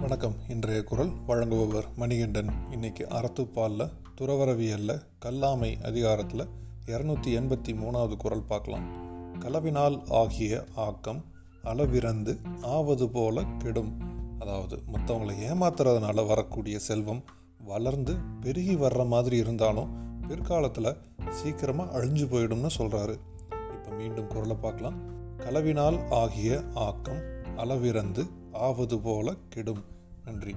வணக்கம். இன்றைய குரல் வழங்குபவர் மணிகண்டன். இன்னைக்கு அறத்துப்பாலில் துறவரவியலில் கல்லாமை அதிகாரத்தில் இரநூத்தி எண்பத்தி மூணாவது குரல் பார்க்கலாம். கலவினால் ஆகிய ஆக்கம் அளவிறந்து ஆவது போல கெடும். அதாவது மற்றவங்களை ஏமாத்துறதுனால வரக்கூடிய செல்வம் வளர்ந்து பெருகி வர்ற மாதிரி இருந்தாலும் பிற்காலத்தில் சீக்கிரமாக அழிஞ்சு போயிடும்னு சொல்கிறாரு இப்போ மீண்டும் குரலை பார்க்கலாம். கலவினால் ஆகிய ஆக்கம் அளவிறந்து ஆவது போல கெடும். நன்றி.